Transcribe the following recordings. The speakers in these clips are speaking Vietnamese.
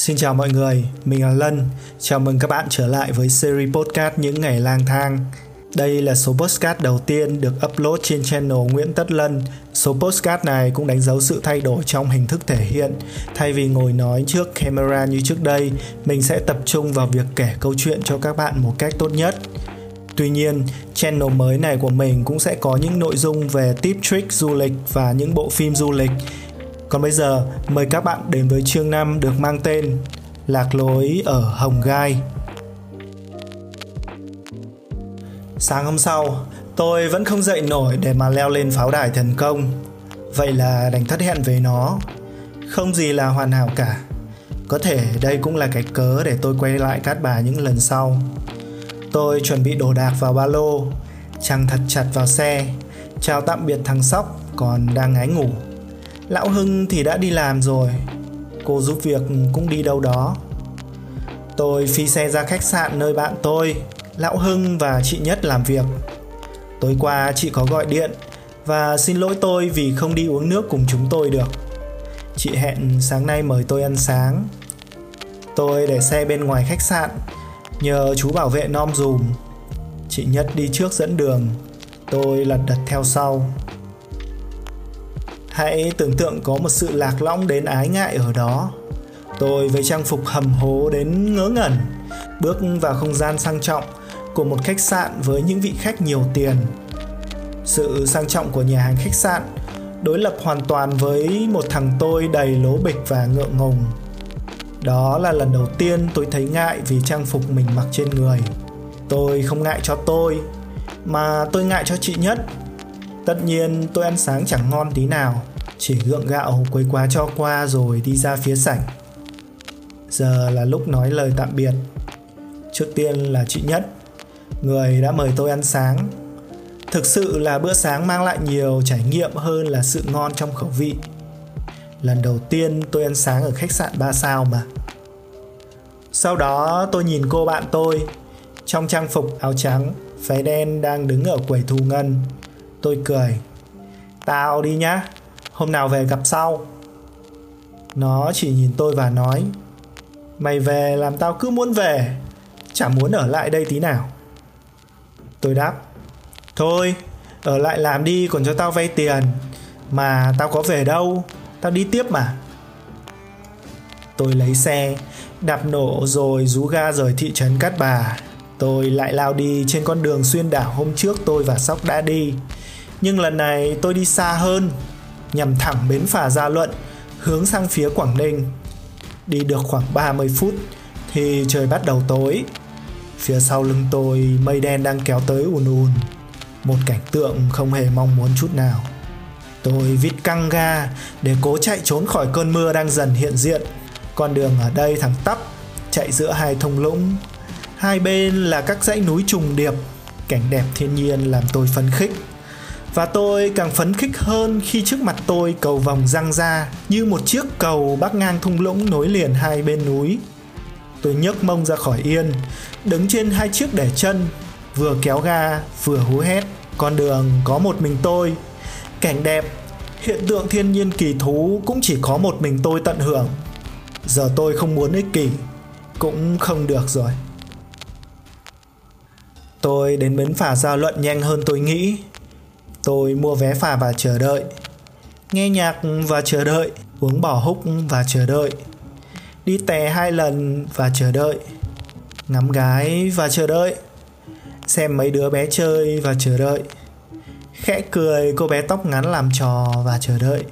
Xin chào mọi người, mình là Lân. Chào mừng các bạn trở lại với series podcast Những Ngày Lang Thang. Đây là số podcast đầu tiên được upload trên channel Nguyễn Tất Lân. Số podcast này cũng đánh dấu sự thay đổi trong hình thức thể hiện. Thay vì ngồi nói trước camera như trước đây, mình sẽ tập trung vào việc kể câu chuyện cho các bạn một cách tốt nhất. Tuy nhiên, channel mới này của mình cũng sẽ có những nội dung về tip trick du lịch và những bộ phim du lịch còn bây giờ, mời các bạn đến với chương 5 được mang tên Lạc lối ở Hồng Gai. Sáng hôm sau, tôi vẫn không dậy nổi để mà leo lên pháo đài thần công. Vậy là đành thất hẹn với nó. Không gì là hoàn hảo cả. Có thể đây cũng là cái cớ để tôi quay lại cát bà những lần sau. Tôi chuẩn bị đồ đạc vào ba lô, chằng thật chặt vào xe, chào tạm biệt thằng Sóc còn đang ngái ngủ. Lão Hưng thì đã đi làm rồi. Cô giúp việc cũng đi đâu đó. Tôi phi xe ra khách sạn nơi bạn tôi, Lão Hưng và chị Nhất làm việc. Tối qua chị có gọi điện Và xin lỗi tôi vì không đi uống nước cùng chúng tôi được. Chị hẹn sáng nay mời tôi ăn sáng. Tôi để xe bên ngoài khách sạn, Nhờ chú bảo vệ nom dùm. Chị Nhất đi trước dẫn đường. Tôi lật đật theo sau. Hãy tưởng tượng có một sự lạc lõng đến ái ngại ở đó. Tôi với trang phục hầm hố đến ngớ ngẩn, bước vào không gian sang trọng của một khách sạn với những vị khách nhiều tiền. Sự sang trọng của nhà hàng khách sạn đối lập hoàn toàn với một thằng tôi đầy lố bịch và ngượng ngùng. Đó là lần đầu tiên tôi thấy ngại vì trang phục mình mặc trên người. Tôi không ngại cho tôi, mà tôi ngại cho chị nhất Tất nhiên tôi ăn sáng chẳng ngon tí nào chỉ gượng gạo quấy quá cho qua rồi đi ra phía sảnh. Giờ là lúc nói lời tạm biệt. Trước tiên là chị Nhất, Người đã mời tôi ăn sáng. Thực sự là bữa sáng mang lại nhiều trải nghiệm hơn là sự ngon trong khẩu vị. Lần đầu tiên tôi ăn sáng ở khách sạn 3 sao mà. Sau đó tôi nhìn cô bạn tôi, Trong trang phục áo trắng, Váy đen đang đứng ở quầy thu ngân. Tôi cười. Tao đi nhá. Hôm nào về gặp sau. Nó chỉ nhìn tôi và nói Mày về làm tao cứ muốn về Chẳng muốn ở lại đây tí nào. Tôi đáp Thôi Ở lại làm đi còn cho tao vay tiền Mà tao có về đâu Tao đi tiếp mà. Tôi lấy xe Đạp nổ rồi rú ga rời thị trấn Cát Bà. Tôi lại lao đi trên con đường xuyên đảo hôm trước tôi và Sóc đã đi. Nhưng lần này tôi đi xa hơn, nhằm thẳng bến phà Gia Luận, hướng sang phía Quảng Ninh. Đi được khoảng 30 phút thì trời bắt đầu tối. Phía sau lưng tôi mây đen đang kéo tới ùn ùn, một cảnh tượng không hề mong muốn chút nào. Tôi vít căng ga để cố chạy trốn khỏi cơn mưa đang dần hiện diện. Con đường ở đây thẳng tắp, chạy giữa hai thung lũng. Hai bên là các dãy núi trùng điệp, cảnh đẹp thiên nhiên làm tôi phấn khích. Và tôi càng phấn khích hơn khi trước mặt tôi cầu vòng răng ra như một chiếc cầu bắc ngang thung lũng nối liền hai bên núi. Tôi nhấc mông ra khỏi yên, đứng trên hai chiếc để chân, vừa kéo ga vừa hú hét. Con đường có một mình tôi, cảnh đẹp, hiện tượng thiên nhiên kỳ thú cũng chỉ có một mình tôi tận hưởng. Giờ tôi không muốn ích kỷ, cũng không được rồi. Tôi đến bến phà giao luận nhanh hơn tôi nghĩ Tôi mua vé phà và chờ đợi. Nghe nhạc và chờ đợi, Uống bỏ húc và chờ đợi. Đi tè hai lần và chờ đợi. Ngắm gái và chờ đợi. Xem mấy đứa bé chơi và chờ đợi. Khẽ cười cô bé tóc ngắn làm trò và chờ đợi.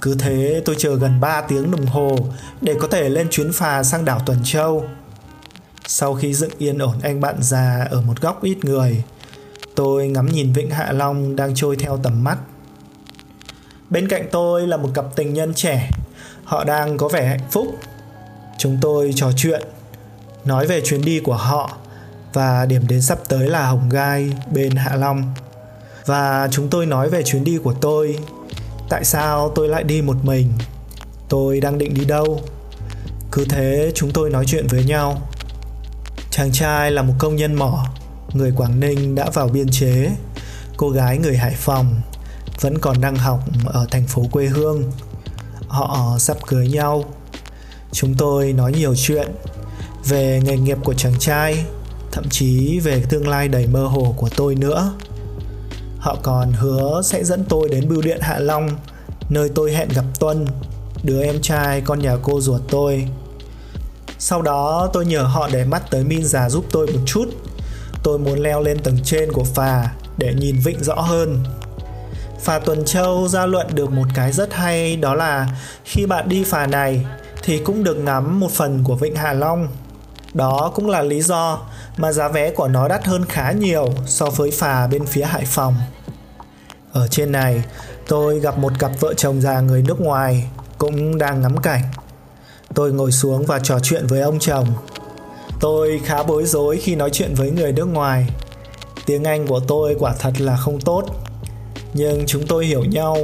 Cứ thế tôi chờ gần 3 tiếng đồng hồ Để có thể lên chuyến phà sang đảo Tuần Châu. Sau khi dựng yên ổn anh bạn già ở một góc ít người Tôi ngắm nhìn vịnh Hạ Long đang trôi theo tầm mắt. Bên cạnh tôi là một cặp tình nhân trẻ. Họ đang có vẻ hạnh phúc. Chúng tôi trò chuyện, nói về chuyến đi của họ và điểm đến sắp tới là Hồng Gai bên Hạ Long. Và chúng tôi nói về chuyến đi của tôi. Tại sao tôi lại đi một mình? Tôi đang định đi đâu? Cứ thế chúng tôi nói chuyện với nhau. Chàng trai là một công nhân mỏ người Quảng Ninh đã vào biên chế, cô gái người Hải Phòng vẫn còn đang học ở thành phố quê hương. Họ sắp cưới nhau. Chúng tôi nói nhiều chuyện về nghề nghiệp của chàng trai, thậm chí về tương lai đầy mơ hồ của tôi nữa. Họ còn hứa sẽ dẫn tôi đến bưu điện Hạ Long, nơi tôi hẹn gặp Tuân, đứa em trai con nhà cô ruột tôi. Sau đó tôi nhờ họ để mắt tới Min già giúp tôi một chút. Tôi muốn leo lên tầng trên của phà để nhìn vịnh rõ hơn. Phà Tuần Châu ra luận được một cái rất hay đó là khi bạn đi phà này thì cũng được ngắm một phần của vịnh Hạ Long. Đó cũng là lý do mà giá vé của nó đắt hơn khá nhiều so với phà bên phía Hải Phòng. Ở trên này, tôi gặp một cặp vợ chồng già người nước ngoài cũng đang ngắm cảnh. Tôi ngồi xuống và trò chuyện với ông chồng. Tôi khá bối rối khi nói chuyện với người nước ngoài. Tiếng Anh của tôi quả thật là không tốt, nhưng chúng tôi hiểu nhau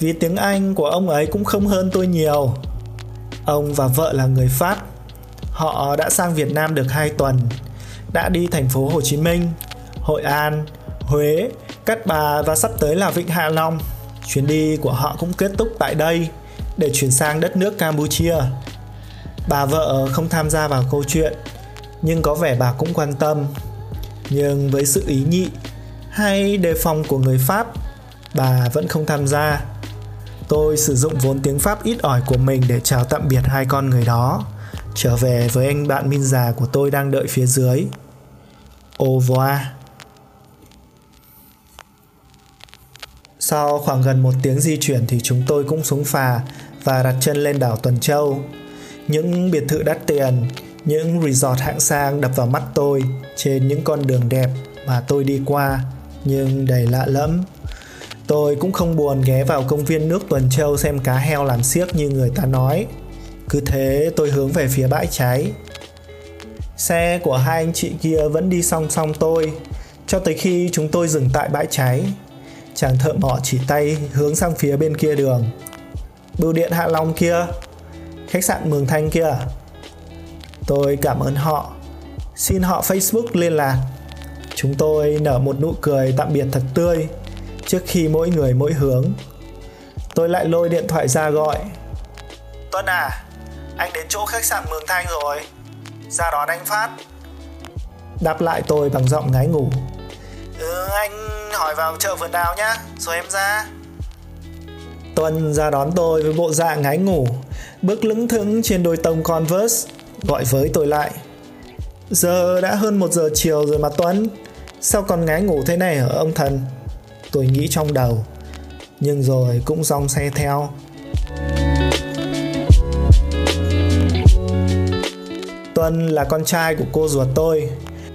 vì tiếng Anh của ông ấy cũng không hơn tôi nhiều. Ông và vợ là người Pháp. Họ đã sang Việt Nam được 2 tuần, đã đi thành phố Hồ Chí Minh, Hội An, Huế, Cát Bà và sắp tới là Vịnh Hạ Long. Chuyến đi của họ cũng kết thúc tại đây để chuyển sang đất nước Campuchia. Bà vợ không tham gia vào câu chuyện, nhưng có vẻ bà cũng quan tâm. Nhưng với sự ý nhị hay đề phòng của người Pháp, bà vẫn không tham gia. Tôi sử dụng vốn tiếng Pháp ít ỏi của mình để chào tạm biệt hai con người đó, trở về với anh bạn min già của tôi đang đợi phía dưới. Au revoir. Sau khoảng gần một tiếng di chuyển thì chúng tôi cũng xuống phà và đặt chân lên đảo Tuần Châu. Những biệt thự đắt tiền, những resort hạng sang đập vào mắt tôi trên những con đường đẹp mà tôi đi qua nhưng đầy lạ lẫm. Tôi cũng không buồn ghé vào công viên nước Tuần Châu xem cá heo làm xiếc như người ta nói. Cứ thế tôi hướng về phía bãi cháy. Xe của hai anh chị kia vẫn đi song song tôi cho tới khi chúng tôi dừng tại bãi cháy. Chàng thợ mỏ chỉ tay hướng sang phía bên kia đường. Bưu điện Hạ Long kia, khách sạn Mường Thanh kia. Tôi cảm ơn họ. Xin họ Facebook liên lạc. Chúng tôi nở một nụ cười tạm biệt thật tươi trước khi mỗi người mỗi hướng. Tôi lại lôi điện thoại ra gọi. Tuân à, anh đến chỗ khách sạn Mường Thanh rồi. Ra đón anh Phát. Đáp lại tôi bằng giọng ngái ngủ. Ừ, anh hỏi vào chợ vườn đào nhá, rồi em ra. Tuân ra đón tôi với bộ dạng ngái ngủ, bước lững thững trên đôi tông Converse, gọi với tôi lại. Giờ đã hơn một giờ chiều rồi mà Tuấn, sao còn ngái ngủ thế này hả ông thần? Tôi nghĩ trong đầu, nhưng rồi cũng dòng xe theo. Tuân là con trai của cô ruột tôi.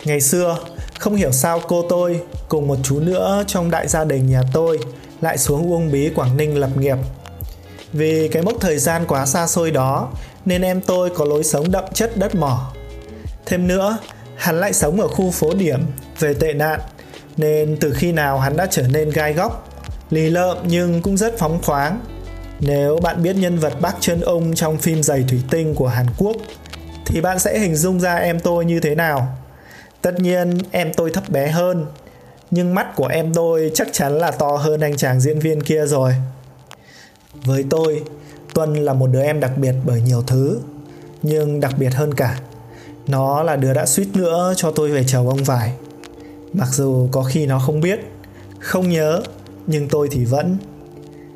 Ngày xưa, không hiểu sao cô tôi cùng một chú nữa trong đại gia đình nhà tôi lại xuống Uông Bí Quảng Ninh lập nghiệp. Vì cái mốc thời gian quá xa xôi đó nên em tôi có lối sống đậm chất đất mỏ. Thêm nữa, hắn lại sống ở khu phố điểm về tệ nạn nên từ khi nào hắn đã trở nên gai góc, lì lợm nhưng cũng rất phóng khoáng. Nếu bạn biết nhân vật bác chân ông trong phim giày thủy tinh của Hàn Quốc thì bạn sẽ hình dung ra em tôi như thế nào. Tất nhiên em tôi thấp bé hơn nhưng mắt của em tôi chắc chắn là to hơn anh chàng diễn viên kia rồi. Với tôi, Tuân là một đứa em đặc biệt bởi nhiều thứ, nhưng đặc biệt hơn cả, nó là đứa đã suýt nữa cho tôi về chầu ông vải. Mặc dù có khi nó không biết, không nhớ, nhưng tôi thì vẫn.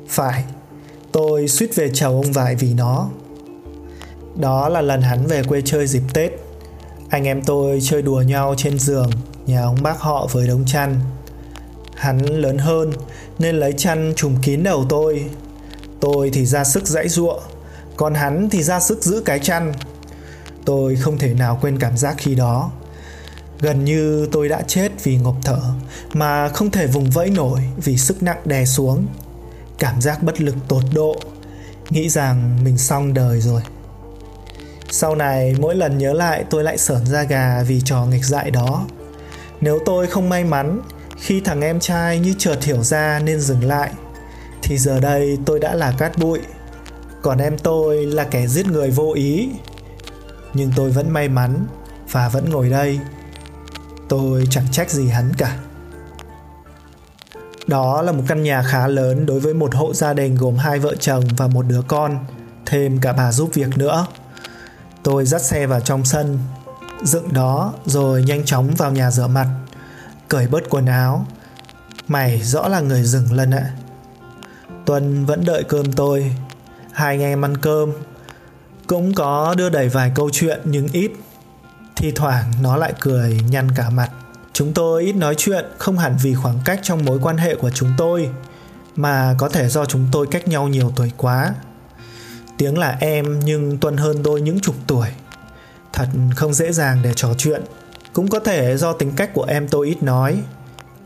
Phải, tôi suýt về chầu ông vải vì nó. Đó là lần hắn về quê chơi dịp Tết. Anh em tôi chơi đùa nhau trên giường nhà ông bác họ với đống chăn. Hắn lớn hơn nên lấy chăn trùm kín đầu tôi. Tôi thì ra sức dãy ruộng, còn hắn thì ra sức giữ cái chăn. Tôi không thể nào quên cảm giác khi đó. Gần như tôi đã chết vì ngộp thở mà không thể vùng vẫy nổi vì sức nặng đè xuống. Cảm giác bất lực tột độ, nghĩ rằng mình xong đời rồi. Sau này mỗi lần nhớ lại tôi lại sởn da gà vì trò nghịch dại đó. Nếu tôi không may mắn khi thằng em trai như chợt hiểu ra nên dừng lại thì giờ đây tôi đã là cát bụi. Còn em tôi là kẻ giết người vô ý. Nhưng tôi vẫn may mắn và vẫn ngồi đây. Tôi chẳng trách gì hắn cả. Đó là một căn nhà khá lớn đối với một hộ gia đình gồm hai vợ chồng và một đứa con thêm cả bà giúp việc nữa. Tôi dắt xe vào trong sân, dựng đó rồi nhanh chóng vào nhà rửa mặt, cởi bớt quần áo. Mày rõ là người rừng lần ạ. Tuân vẫn đợi cơm tôi. Hai anh em ăn cơm. Cũng có đưa đẩy vài câu chuyện nhưng ít. Thi thoảng nó lại cười nhăn cả mặt. Chúng tôi ít nói chuyện không hẳn vì khoảng cách trong mối quan hệ của chúng tôi mà có thể do chúng tôi cách nhau nhiều tuổi quá. Tiếng là em nhưng Tuân hơn tôi những chục tuổi. Thật không dễ dàng để trò chuyện. Cũng có thể do tính cách của em tôi ít nói.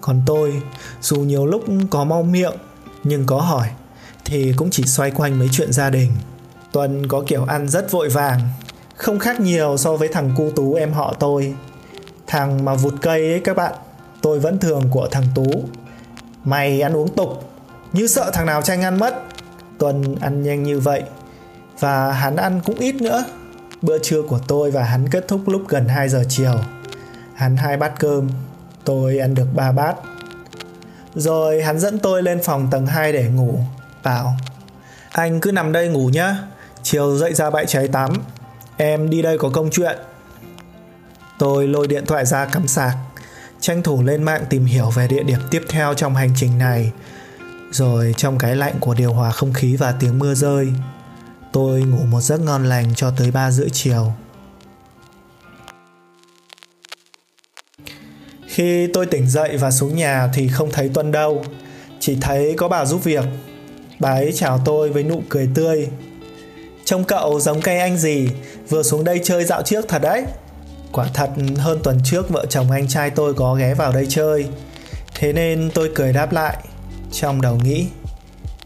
Còn tôi, dù nhiều lúc có mau miệng nhưng có hỏi thì cũng chỉ xoay quanh mấy chuyện gia đình. Tuân có kiểu ăn rất vội vàng, không khác nhiều so với thằng cu tú em họ tôi. Thằng mà vụt cây ấy các bạn, tôi vẫn thường của thằng Tú. Mày ăn uống tục, như sợ thằng nào tranh ăn mất. Tuân ăn nhanh như vậy và hắn ăn cũng ít nữa. Bữa trưa của tôi và hắn kết thúc lúc gần 2 giờ chiều. Hắn hai bát cơm, tôi ăn được ba bát. Rồi hắn dẫn tôi lên phòng tầng 2 để ngủ, bảo Anh cứ nằm đây ngủ nhá, chiều dậy ra bãi cháy tắm, em đi đây có công chuyện. Tôi lôi điện thoại ra cắm sạc, tranh thủ lên mạng tìm hiểu về địa điểm tiếp theo trong hành trình này. Rồi trong cái lạnh của điều hòa không khí và tiếng mưa rơi, tôi ngủ một giấc ngon lành cho tới 3 rưỡi chiều. Khi tôi tỉnh dậy và xuống nhà thì không thấy Tuân đâu, chỉ thấy có bà giúp việc. Bà ấy chào tôi với nụ cười tươi. Trông cậu giống cây anh gì, vừa xuống đây chơi dạo trước thật đấy. Quả thật hơn tuần trước vợ chồng anh trai tôi có ghé vào đây chơi. Thế nên tôi cười đáp lại, trong đầu nghĩ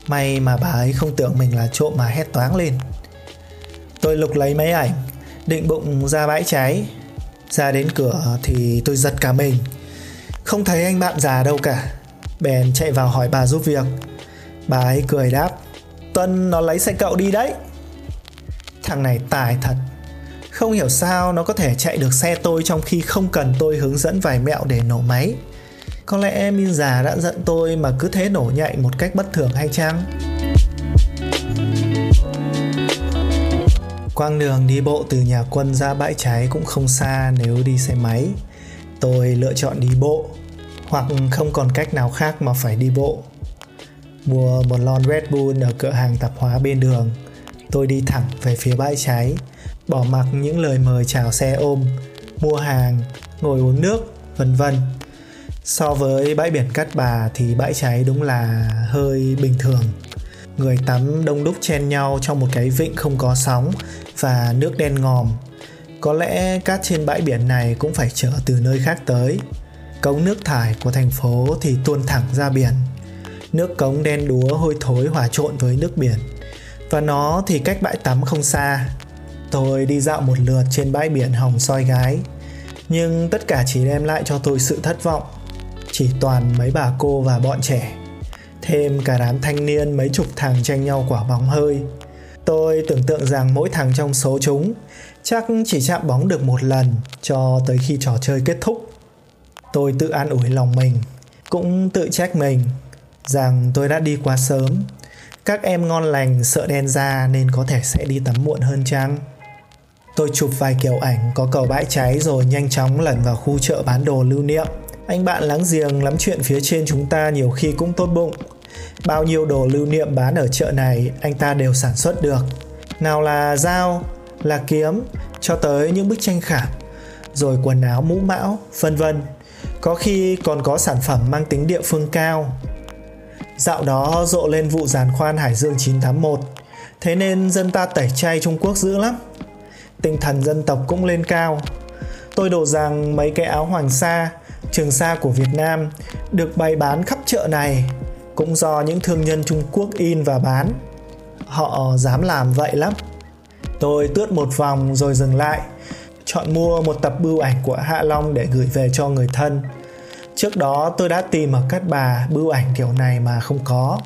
May mà bà ấy không tưởng mình là trộm mà hét toáng lên. Tôi lục lấy máy ảnh, định bụng ra bãi cháy. Ra đến cửa thì tôi giật cả mình. Không thấy anh bạn già đâu cả. Bèn chạy vào hỏi bà giúp việc. Bà ấy cười đáp, Tuân nó lấy xe cậu đi đấy. Thằng này tài thật. Không hiểu sao nó có thể chạy được xe tôi trong khi không cần tôi hướng dẫn vài mẹo để nổ máy. Có lẽ Min già đã giận tôi mà cứ thế nổ nhạy một cách bất thường hay chăng? Quang đường đi bộ từ nhà quân ra bãi cháy cũng không xa nếu đi xe máy. Tôi lựa chọn đi bộ, hoặc không còn cách nào khác mà phải đi bộ. Mua một lon Red Bull ở cửa hàng tạp hóa bên đường. Tôi đi thẳng về phía bãi cháy, bỏ mặc những lời mời chào xe ôm, mua hàng, ngồi uống nước, vân vân. So với bãi biển Cát Bà thì bãi cháy đúng là hơi bình thường. Người tắm đông đúc chen nhau trong một cái vịnh không có sóng và nước đen ngòm. Có lẽ cát trên bãi biển này cũng phải chở từ nơi khác tới. Cống nước thải của thành phố thì tuôn thẳng ra biển. Nước cống đen đúa hôi thối hòa trộn với nước biển. Và nó thì cách bãi tắm không xa. Tôi đi dạo một lượt trên bãi biển hồng soi gái. Nhưng tất cả chỉ đem lại cho tôi sự thất vọng chỉ toàn mấy bà cô và bọn trẻ thêm cả đám thanh niên mấy chục thằng tranh nhau quả bóng hơi tôi tưởng tượng rằng mỗi thằng trong số chúng chắc chỉ chạm bóng được một lần cho tới khi trò chơi kết thúc tôi tự an ủi lòng mình cũng tự trách mình rằng tôi đã đi quá sớm các em ngon lành sợ đen ra nên có thể sẽ đi tắm muộn hơn chăng tôi chụp vài kiểu ảnh có cầu bãi cháy rồi nhanh chóng lẩn vào khu chợ bán đồ lưu niệm anh bạn láng giềng lắm chuyện phía trên chúng ta nhiều khi cũng tốt bụng. Bao nhiêu đồ lưu niệm bán ở chợ này anh ta đều sản xuất được. Nào là dao, là kiếm, cho tới những bức tranh khảm, rồi quần áo mũ mão, vân vân. Có khi còn có sản phẩm mang tính địa phương cao. Dạo đó rộ lên vụ giàn khoan Hải Dương 981, thế nên dân ta tẩy chay Trung Quốc dữ lắm. Tinh thần dân tộc cũng lên cao. Tôi đổ rằng mấy cái áo hoàng sa Trường sa của Việt Nam được bày bán khắp chợ này cũng do những thương nhân Trung Quốc in và bán. Họ dám làm vậy lắm. Tôi tướt một vòng rồi dừng lại, chọn mua một tập bưu ảnh của Hạ Long để gửi về cho người thân. Trước đó tôi đã tìm ở Cát Bà bưu ảnh kiểu này mà không có.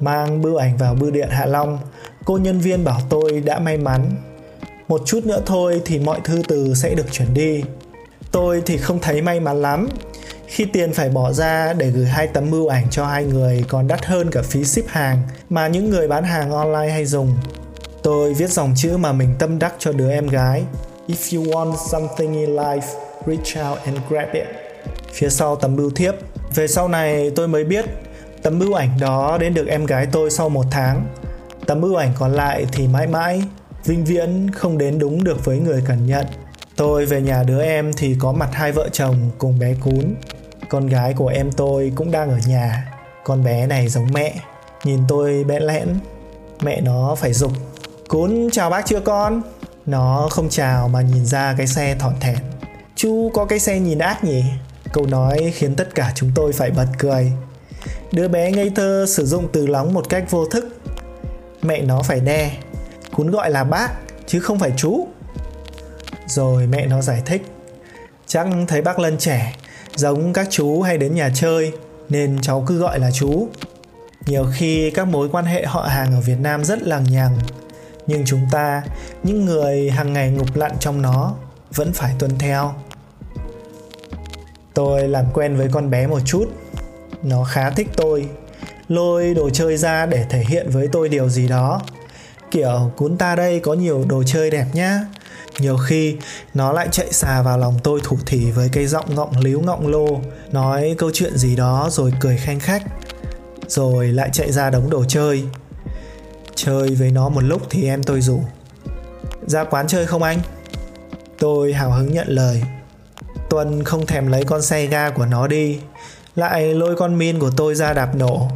Mang bưu ảnh vào bưu điện Hạ Long, cô nhân viên bảo tôi đã may mắn. Một chút nữa thôi thì mọi thư từ sẽ được chuyển đi. Tôi thì không thấy may mắn lắm khi tiền phải bỏ ra để gửi hai tấm bưu ảnh cho hai người còn đắt hơn cả phí ship hàng mà những người bán hàng online hay dùng. Tôi viết dòng chữ mà mình tâm đắc cho đứa em gái. If you want something in life, reach out and grab it. Phía sau tấm bưu thiếp. Về sau này tôi mới biết tấm bưu ảnh đó đến được em gái tôi sau một tháng. Tấm bưu ảnh còn lại thì mãi mãi, vinh viễn không đến đúng được với người cần nhận. Tôi về nhà đứa em thì có mặt hai vợ chồng cùng bé cún. Con gái của em tôi cũng đang ở nhà. Con bé này giống mẹ. Nhìn tôi bẽn lẽn. Mẹ nó phải dục. Cún chào bác chưa con? Nó không chào mà nhìn ra cái xe thỏn thẹn. Chú có cái xe nhìn ác nhỉ? Câu nói khiến tất cả chúng tôi phải bật cười. Đứa bé ngây thơ sử dụng từ lóng một cách vô thức. Mẹ nó phải đe. Cún gọi là bác chứ không phải chú. Rồi mẹ nó giải thích. Chắc thấy bác Lân trẻ, giống các chú hay đến nhà chơi nên cháu cứ gọi là chú. Nhiều khi các mối quan hệ họ hàng ở Việt Nam rất lằng nhằng, nhưng chúng ta, những người hàng ngày ngục lặn trong nó, vẫn phải tuân theo. Tôi làm quen với con bé một chút, nó khá thích tôi, lôi đồ chơi ra để thể hiện với tôi điều gì đó. Kiểu cún ta đây có nhiều đồ chơi đẹp nhá, nhiều khi nó lại chạy xà vào lòng tôi thủ thỉ với cái giọng ngọng líu ngọng lô nói câu chuyện gì đó rồi cười khanh khách rồi lại chạy ra đống đồ chơi chơi với nó một lúc thì em tôi rủ. Ra quán chơi không anh? Tôi hào hứng nhận lời. Tuân không thèm lấy con xe ga của nó đi lại lôi con min của tôi ra đạp nổ.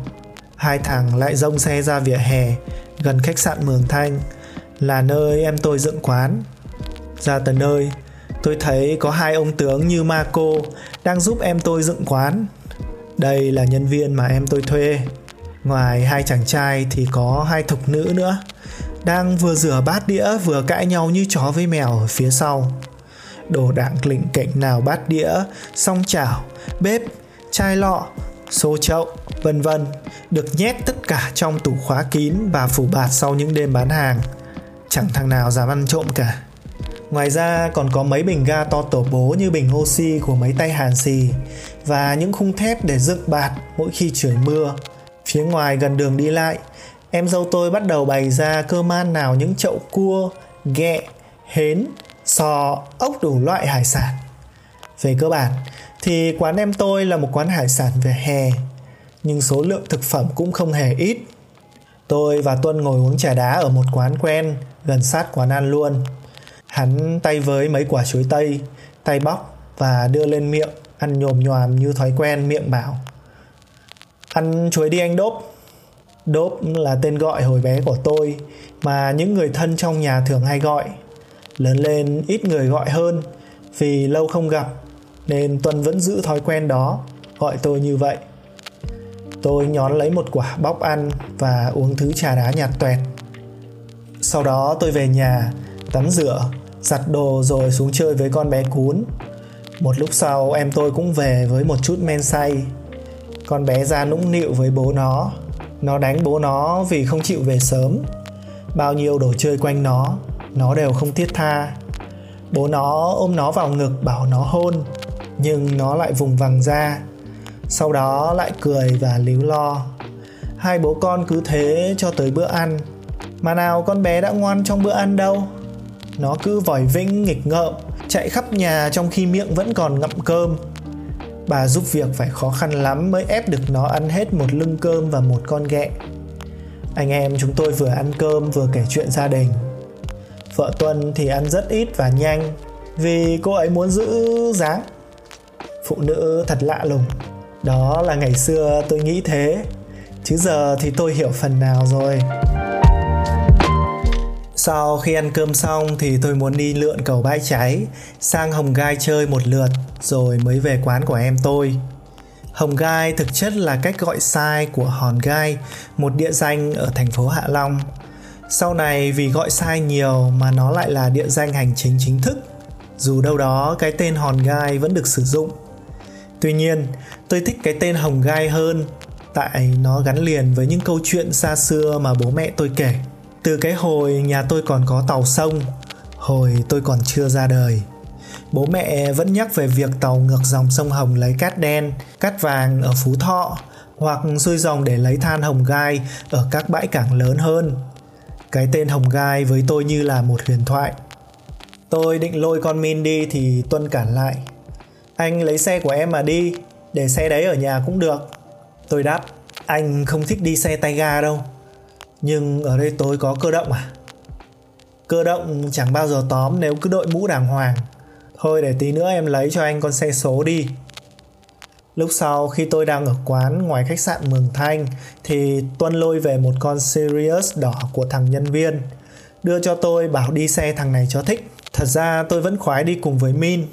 Hai thằng lại rông xe ra vỉa hè gần khách sạn mường thanh là nơi em tôi dựng quán. Ra tận nơi, tôi thấy có hai ông tướng như Marco đang giúp em tôi dựng quán. Đây là nhân viên mà em tôi thuê. Ngoài hai chàng trai thì có hai thục nữ nữa, đang vừa rửa bát đĩa vừa cãi nhau như chó với mèo ở phía sau. Đồ đạc lịnh cạnh nào bát đĩa, song chảo, bếp, chai lọ, xô chậu, vân vân được nhét tất cả trong tủ khóa kín và phủ bạt sau những đêm bán hàng. Chẳng thằng nào dám ăn trộm cả. Ngoài ra còn có mấy bình ga to tổ bố như bình oxy của mấy tay hàn xì và những khung thép để dựng bạt mỗi khi trời mưa. Phía ngoài gần đường đi lại, em dâu tôi bắt đầu bày ra cơ man nào những chậu cua, ghẹ, hến, sò, ốc đủ loại hải sản. Về cơ bản thì quán em tôi là một quán hải sản về hè, nhưng số lượng thực phẩm cũng không hề ít. Tôi và Tuân ngồi uống trà đá ở một quán quen gần sát quán ăn luôn. Hắn tay với mấy quả chuối tây, tay bóc và đưa lên miệng, ăn nhồm nhòm như thói quen miệng bảo. Ăn chuối đi anh Đốp. Đốp là tên gọi hồi bé của tôi mà những người thân trong nhà thường hay gọi. Lớn lên ít người gọi hơn vì lâu không gặp nên Tuân vẫn giữ thói quen đó, gọi tôi như vậy. Tôi nhón lấy một quả bóc ăn và uống thứ trà đá nhạt toẹt. Sau đó tôi về nhà, tắm rửa giặt đồ rồi xuống chơi với con bé cún một lúc sau em tôi cũng về với một chút men say con bé ra nũng nịu với bố nó. Nó đánh bố nó vì không chịu về sớm. Bao nhiêu đồ chơi quanh nó nó đều không thiết tha. Bố nó ôm nó vào ngực, bảo nó hôn, nhưng nó lại vùng vằng ra. Sau đó lại cười và líu lo. Hai bố con cứ thế cho tới bữa ăn. Mà nào con bé đã ngoan trong bữa ăn đâu? Nó cứ vòi vĩnh nghịch ngợm, chạy khắp nhà trong khi miệng vẫn còn ngậm cơm bà giúp việc phải khó khăn lắm mới ép được nó ăn hết một lưng cơm và một con ghẹ. Anh em chúng tôi vừa ăn cơm vừa kể chuyện gia đình. Vợ tuân thì ăn rất ít và nhanh, vì cô ấy muốn giữ dáng. Phụ nữ thật lạ lùng, đó là ngày xưa tôi nghĩ thế, chứ giờ thì tôi hiểu phần nào rồi sau khi ăn cơm xong thì tôi muốn đi lượn cầu bãi cháy sang Hồng Gai chơi một lượt rồi mới về quán của em tôi. Hồng Gai thực chất là cách gọi sai của Hòn Gai, một địa danh ở thành phố Hạ Long. Sau này vì gọi sai nhiều mà nó lại là địa danh hành chính chính thức. Dù đâu đó cái tên Hòn Gai vẫn được sử dụng. Tuy nhiên, tôi thích cái tên Hồng Gai hơn tại nó gắn liền với những câu chuyện xa xưa mà bố mẹ tôi kể từ cái hồi nhà tôi còn có tàu sông hồi tôi còn chưa ra đời bố mẹ vẫn nhắc về việc tàu ngược dòng sông hồng lấy cát đen cát vàng ở phú thọ hoặc xuôi dòng để lấy than hồng gai ở các bãi cảng lớn hơn Cái tên Hồng Gai với tôi như là một huyền thoại. Tôi định lôi con Min đi thì Tuân cản lại. Anh lấy xe của em mà đi, để xe đấy ở nhà cũng được. Tôi đáp, anh không thích đi xe tay ga đâu. Nhưng ở đây tôi có cơ động à? Cơ động chẳng bao giờ tóm nếu cứ đội mũ đàng hoàng. Thôi để tí nữa em lấy cho anh con xe số đi. Lúc sau khi tôi đang ở quán ngoài khách sạn Mường Thanh thì Tuân lôi về một con Sirius đỏ của thằng nhân viên. Đưa cho tôi bảo đi xe thằng này cho thích. Thật ra tôi vẫn khoái đi cùng với Min.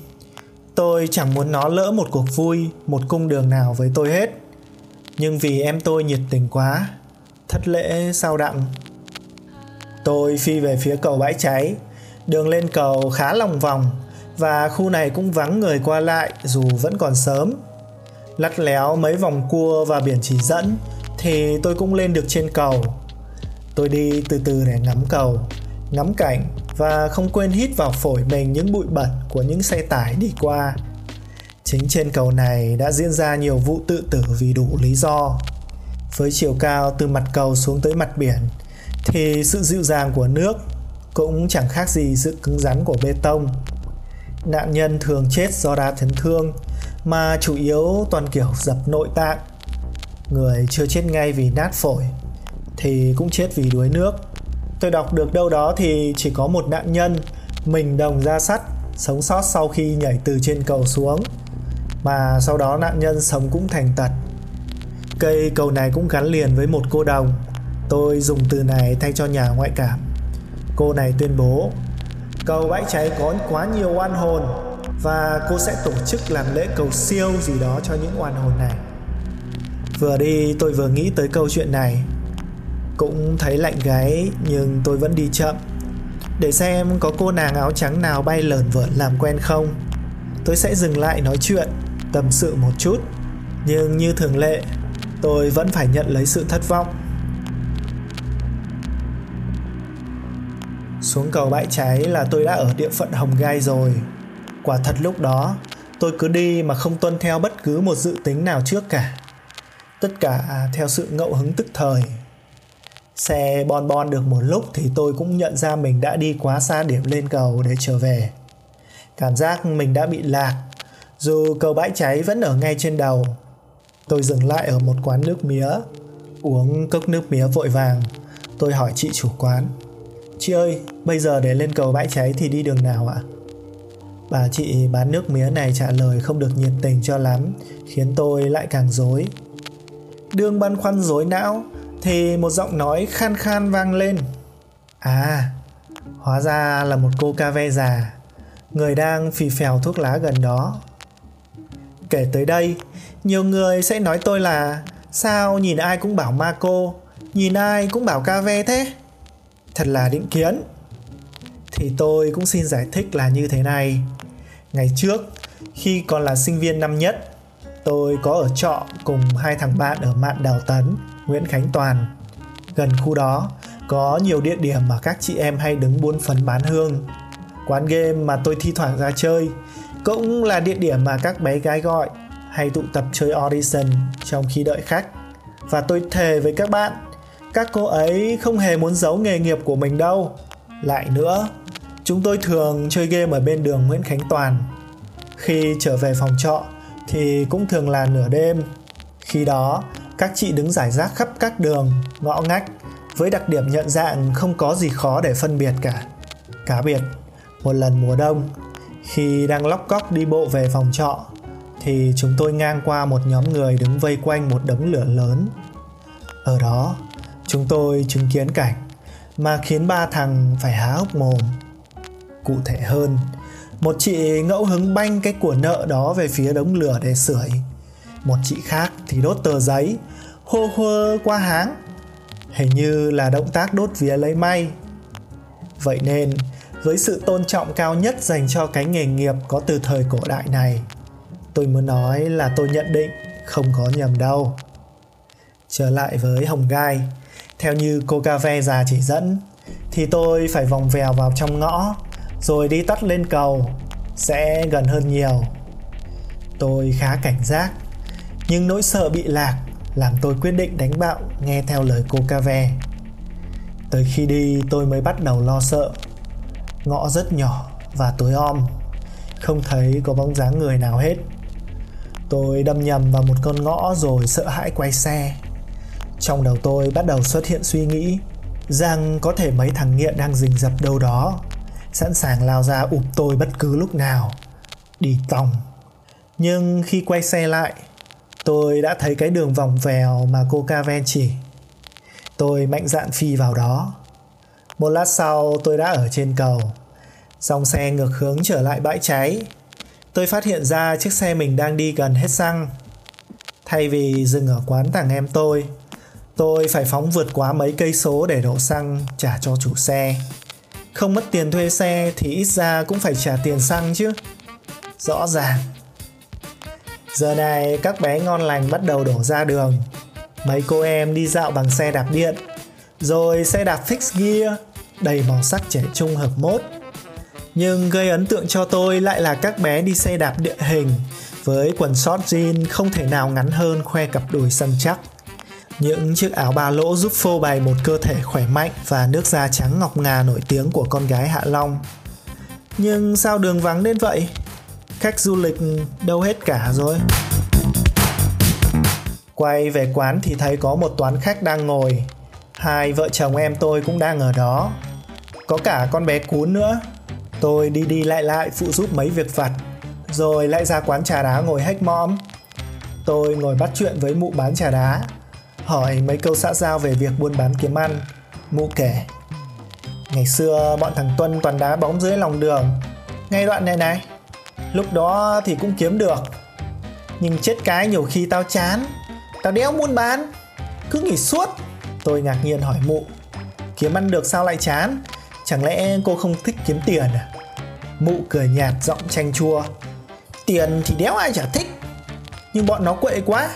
Tôi chẳng muốn nó lỡ một cuộc vui, một cung đường nào với tôi hết. Nhưng vì em tôi nhiệt tình quá, thất lễ sao đặng. Tôi phi về phía cầu bãi cháy. Đường lên cầu khá lòng vòng và khu này cũng vắng người qua lại dù vẫn còn sớm lắt léo mấy vòng cua và biển chỉ dẫn thì tôi cũng lên được trên cầu tôi đi từ từ để ngắm cầu, ngắm cảnh và không quên hít vào phổi mình những bụi bẩn của những xe tải đi qua chính trên cầu này đã diễn ra nhiều vụ tự tử vì đủ lý do với chiều cao từ mặt cầu xuống tới mặt biển, thì sự dịu dàng của nước cũng chẳng khác gì sự cứng rắn của bê tông. Nạn nhân thường chết do đa chấn thương, mà chủ yếu toàn kiểu dập nội tạng. Người chưa chết ngay vì nát phổi, thì cũng chết vì đuối nước. Tôi đọc được đâu đó thì chỉ có một nạn nhân mình đồng ra sắt, sống sót sau khi nhảy từ trên cầu xuống, mà sau đó nạn nhân sống cũng thành tật cây cầu này cũng gắn liền với một cô đồng. Tôi dùng từ này thay cho nhà ngoại cảm. Cô này tuyên bố, cầu bãi cháy có quá nhiều oan hồn và cô sẽ tổ chức làm lễ cầu siêu gì đó cho những oan hồn này. Vừa đi, tôi vừa nghĩ tới câu chuyện này. Cũng thấy lạnh gáy, nhưng tôi vẫn đi chậm. Để xem có cô nàng áo trắng nào bay lởn vởn làm quen không. Tôi sẽ dừng lại nói chuyện, tâm sự một chút. Nhưng như thường lệ tôi vẫn phải nhận lấy sự thất vọng xuống cầu bãi cháy là tôi đã ở địa phận hồng gai rồi Quả thật lúc đó, tôi cứ đi mà không tuân theo bất cứ một dự tính nào trước cả. Tất cả theo sự ngẫu hứng tức thời. Xe bon bon được một lúc thì tôi cũng nhận ra mình đã đi quá xa điểm lên cầu để trở về. Cảm giác mình đã bị lạc, dù cầu bãi cháy vẫn ở ngay trên đầu. Tôi dừng lại ở một quán nước mía, uống cốc nước mía vội vàng. Tôi hỏi chị chủ quán, Chị ơi, bây giờ để lên cầu bãi cháy thì đi đường nào ạ? Bà chị bán nước mía này trả lời không được nhiệt tình cho lắm, khiến tôi lại càng dối. Đương băn khoăn dối não, thì một giọng nói khan khan vang lên. À, hóa ra là một cô ca ve già, người đang phì phèo thuốc lá gần đó. Kể tới đây, nhiều người sẽ nói tôi là, sao nhìn ai cũng bảo Marco nhìn ai cũng bảo ca ve thế. Thật là định kiến. Thì tôi cũng xin giải thích là như thế này. Ngày trước, khi còn là sinh viên năm nhất, tôi có ở trọ cùng hai thằng bạn ở mạn đào tấn, nguyễn khánh toàn. Gần khu đó, có nhiều địa điểm mà các chị em hay đứng buôn phấn bán hương. Quán game mà tôi thi thoảng ra chơi cũng là địa điểm mà các bé gái gọi hay tụ tập chơi audition trong khi đợi khách và tôi thề với các bạn các cô ấy không hề muốn giấu nghề nghiệp của mình đâu lại nữa Chúng tôi thường chơi game ở bên đường Nguyễn Khánh Toàn. Khi trở về phòng trọ thì cũng thường là nửa đêm. Khi đó, các chị đứng giải rác khắp các đường, ngõ ngách với đặc điểm nhận dạng không có gì khó để phân biệt cả. Cá biệt, một lần mùa đông, khi đang lóc cóc đi bộ về phòng trọ thì chúng tôi ngang qua một nhóm người đứng vây quanh một đống lửa lớn. Ở đó, chúng tôi chứng kiến cảnh mà khiến ba thằng phải há hốc mồm Cụ thể hơn, một chị ngẫu hứng banh cái của nợ đó về phía đống lửa để sưởi. Một chị khác thì đốt tờ giấy, hô hơ qua háng. Hình như là động tác đốt vía lấy may. Vậy nên, với sự tôn trọng cao nhất dành cho cái nghề nghiệp có từ thời cổ đại này, tôi muốn nói là tôi nhận định không có nhầm đâu. Trở lại với Hồng Gai, theo như cô cà ve già chỉ dẫn, thì tôi phải vòng vèo vào trong ngõ rồi đi tắt lên cầu sẽ gần hơn nhiều. Tôi khá cảnh giác nhưng nỗi sợ bị lạc làm tôi quyết định đánh bạo nghe theo lời cô cave Tới khi đi tôi mới bắt đầu lo sợ. Ngõ rất nhỏ và tối om Không thấy có bóng dáng người nào hết. Tôi đâm nhầm vào một con ngõ rồi sợ hãi quay xe. Trong đầu tôi bắt đầu xuất hiện suy nghĩ Rằng có thể mấy thằng nghiện đang rình rập đâu đó, Sẵn sàng lao ra ụp tôi bất cứ lúc nào. Đi tòng Nhưng khi quay xe lại, Tôi đã thấy cái đường vòng vèo mà cô Caven chỉ. Tôi mạnh dạn phi vào đó. Một lát sau, tôi đã ở trên cầu. Dòng xe ngược hướng trở lại bãi cháy. Tôi phát hiện ra chiếc xe mình đang đi gần hết xăng. Thay vì dừng ở quán thằng em tôi Tôi phải phóng vượt quá mấy cây số để đổ xăng trả cho chủ xe. Không mất tiền thuê xe thì ít ra cũng phải trả tiền xăng chứ. Rõ ràng. Giờ này các bé ngon lành bắt đầu đổ ra đường. Mấy cô em đi dạo bằng xe đạp điện, Rồi xe đạp fix gear, Đầy màu sắc trẻ trung hợp mốt. Nhưng gây ấn tượng cho tôi lại là các bé đi xe đạp địa hình, Với quần short jean không thể nào ngắn hơn khoe cặp đùi săn chắc những chiếc áo ba lỗ giúp phô bày một cơ thể khỏe mạnh và nước da trắng ngọc ngà nổi tiếng của con gái Hạ Long. Nhưng sao đường vắng đến vậy? Khách du lịch đâu hết cả rồi. Quay về quán thì thấy có một toán khách đang ngồi. Hai vợ chồng em tôi cũng đang ở đó. Có cả con bé cún nữa. Tôi đi đi lại lại phụ giúp mấy việc vặt. Rồi lại ra quán trà đá ngồi hách mom. Tôi ngồi bắt chuyện với mụ bán trà đá. Hỏi mấy câu xã giao về việc buôn bán kiếm ăn. Mụ kể. Ngày xưa bọn thằng Tuân toàn đá bóng dưới lòng đường. Ngay đoạn này này. Lúc đó thì cũng kiếm được. Nhưng chết cái nhiều khi tao chán Tao đéo muốn bán, Cứ nghỉ suốt Tôi ngạc nhiên hỏi mụ, Kiếm ăn được sao lại chán Chẳng lẽ cô không thích kiếm tiền à? Mụ cười nhạt giọng chanh chua. Tiền thì đéo ai chả thích, Nhưng bọn nó quệ quá.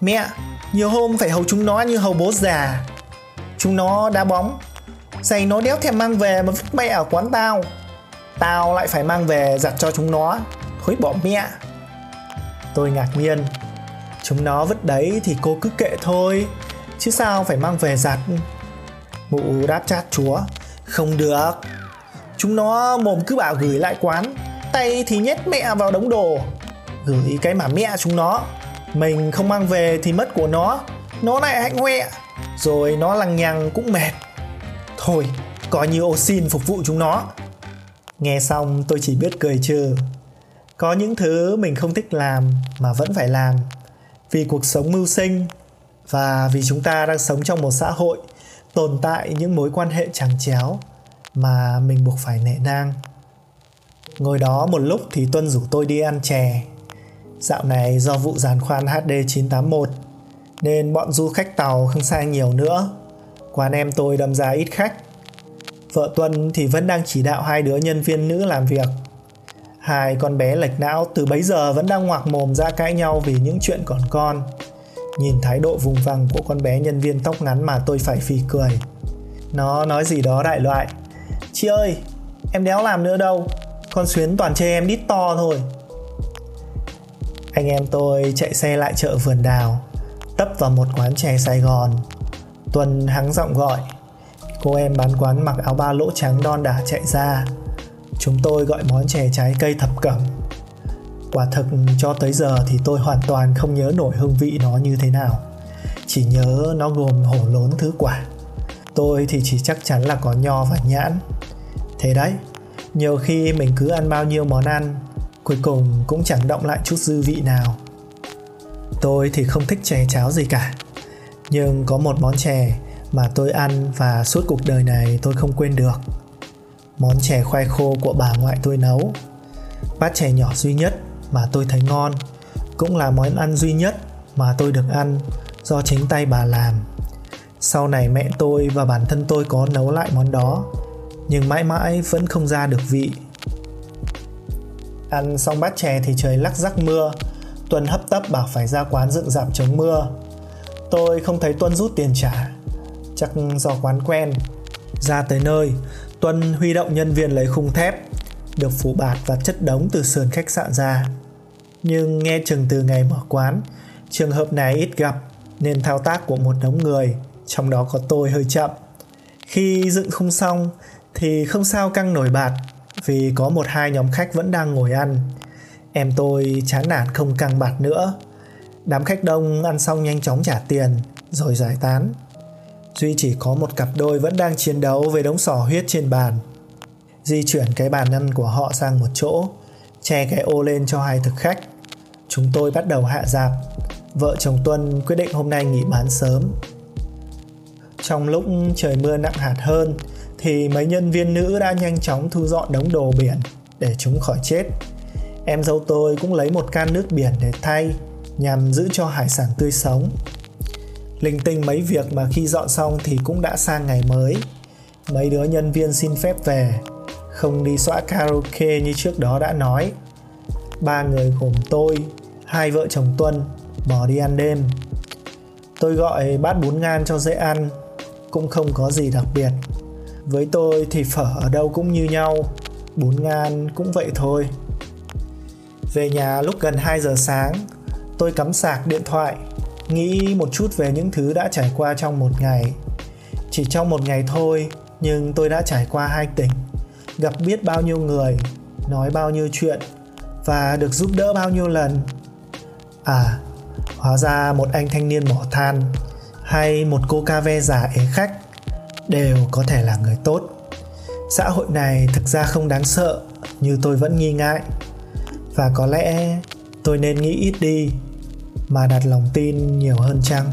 Mẹ, Nhiều hôm phải hầu chúng nó như hầu bố già. Chúng nó đá bóng. Giày nó đéo thèm mang về mà vứt mẹ ở quán tao. Tao lại phải mang về giặt cho chúng nó. Thối bỏ mẹ. Tôi ngạc nhiên. Chúng nó vứt đấy thì cô cứ kệ thôi, Chứ sao phải mang về giặt? Mụ đáp chát chúa. Không được. Chúng nó mồm cứ bảo gửi lại quán. Tay thì nhét mẹ vào đống đồ. Gửi cái mà mẹ chúng nó. Mình không mang về thì mất của nó. Nó lại hạnh hoẹ. Rồi nó lằng nhằng cũng mệt. Thôi, coi như ô xin phục vụ chúng nó. Nghe xong tôi chỉ biết cười trừ. Có những thứ mình không thích làm mà vẫn phải làm. Vì cuộc sống mưu sinh và vì chúng ta đang sống trong một xã hội tồn tại những mối quan hệ chẳng chéo mà mình buộc phải nệ nang. Ngồi đó một lúc thì tuân rủ tôi đi ăn chè. Dạo này do vụ giàn khoan HD 981 nên bọn du khách tàu không sang nhiều nữa. Quán em tôi đâm ra ít khách. Vợ tuân thì vẫn đang chỉ đạo hai đứa nhân viên nữ làm việc. Hai con bé lệch não từ bấy giờ vẫn đang ngoạc mồm ra cãi nhau vì những chuyện còn con. Nhìn thái độ vùng vằng của con bé nhân viên tóc ngắn mà tôi phải phì cười. Nó nói gì đó đại loại. Chị ơi, em đéo làm nữa đâu. Con Xuyến toàn chê em đít to thôi. Anh em tôi chạy xe lại chợ vườn đào, tấp vào một quán chè Sài Gòn. Tuần hắng giọng gọi. Cô em bán quán mặc áo ba lỗ trắng đon đả chạy ra Chúng tôi gọi món chè trái cây thập cẩm. Quả thực cho tới giờ thì tôi hoàn toàn không nhớ nổi hương vị nó như thế nào. Chỉ nhớ nó gồm hổ lốn thứ quả. Tôi thì chỉ chắc chắn là có nho và nhãn. Thế đấy, nhiều khi mình cứ ăn bao nhiêu món ăn, cuối cùng cũng chẳng động lại chút dư vị nào. Tôi thì không thích chè cháo gì cả. Nhưng có một món chè mà tôi ăn và suốt cuộc đời này tôi không quên được món chè khoai khô của bà ngoại tôi nấu bát chè nhỏ duy nhất mà tôi thấy ngon cũng là món ăn duy nhất mà tôi được ăn do chính tay bà làm. Sau này mẹ tôi và bản thân tôi có nấu lại món đó nhưng mãi mãi vẫn không ra được vị. Ăn xong bát chè thì trời lắc rắc mưa tuân hấp tấp bảo phải ra quán dựng dạp chống mưa. Tôi không thấy tuân rút tiền trả chắc do quán quen. Ra tới nơi Tuân huy động nhân viên lấy khung thép, được phủ bạt và chất đống từ sườn khách sạn ra. Nhưng nghe chừng từ ngày mở quán, trường hợp này ít gặp nên thao tác của một đống người, trong đó có tôi hơi chậm. Khi dựng khung xong thì không sao căng nổi bạt vì có một hai nhóm khách vẫn đang ngồi ăn. Em tôi chán nản không căng bạt nữa. Đám khách đông ăn xong nhanh chóng trả tiền rồi giải tán. Duy chỉ có một cặp đôi vẫn đang chiến đấu với đống sò huyết trên bàn. Di chuyển cái bàn ăn của họ sang một chỗ, che cái ô lên cho hai thực khách. Chúng tôi bắt đầu hạ dạp. Vợ chồng Tuân quyết định hôm nay nghỉ bán sớm. Trong lúc trời mưa nặng hạt hơn thì mấy nhân viên nữ đã nhanh chóng thu dọn đống đồ biển để chúng khỏi chết. Em dâu tôi cũng lấy một can nước biển để thay nhằm giữ cho hải sản tươi sống. Linh tinh mấy việc mà khi dọn xong thì cũng đã sang ngày mới. Mấy đứa nhân viên xin phép về, không đi xóa karaoke như trước đó đã nói. Ba người gồm tôi, hai vợ chồng Tuân bỏ đi ăn đêm. Tôi gọi bát bún ngan cho dễ ăn, cũng không có gì đặc biệt. Với tôi thì phở ở đâu cũng như nhau, bún ngan cũng vậy thôi. Về nhà lúc gần 2 giờ sáng, tôi cắm sạc điện thoại nghĩ một chút về những thứ đã trải qua trong một ngày chỉ trong một ngày thôi nhưng tôi đã trải qua hai tỉnh gặp biết bao nhiêu người, nói bao nhiêu chuyện và được giúp đỡ bao nhiêu lần. À hóa ra một anh thanh niên mỏ than hay một cô ca ve già ế khách đều có thể là người tốt. Xã hội này thực ra không đáng sợ như tôi vẫn nghi ngại. Và có lẽ tôi nên nghĩ ít đi mà đặt lòng tin nhiều hơn chăng?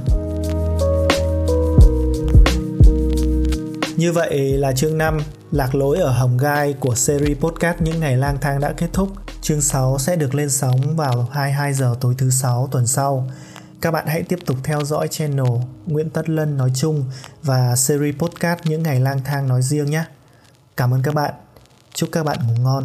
Như vậy là chương 5 Lạc lối ở Hồng Gai của series podcast Những ngày lang thang đã kết thúc. Chương 6 sẽ được lên sóng vào 22 giờ tối thứ sáu tuần sau. Các bạn hãy tiếp tục theo dõi channel Nguyễn Tất Lân nói chung và series podcast Những ngày lang thang nói riêng nhé. Cảm ơn các bạn. Chúc các bạn ngủ ngon.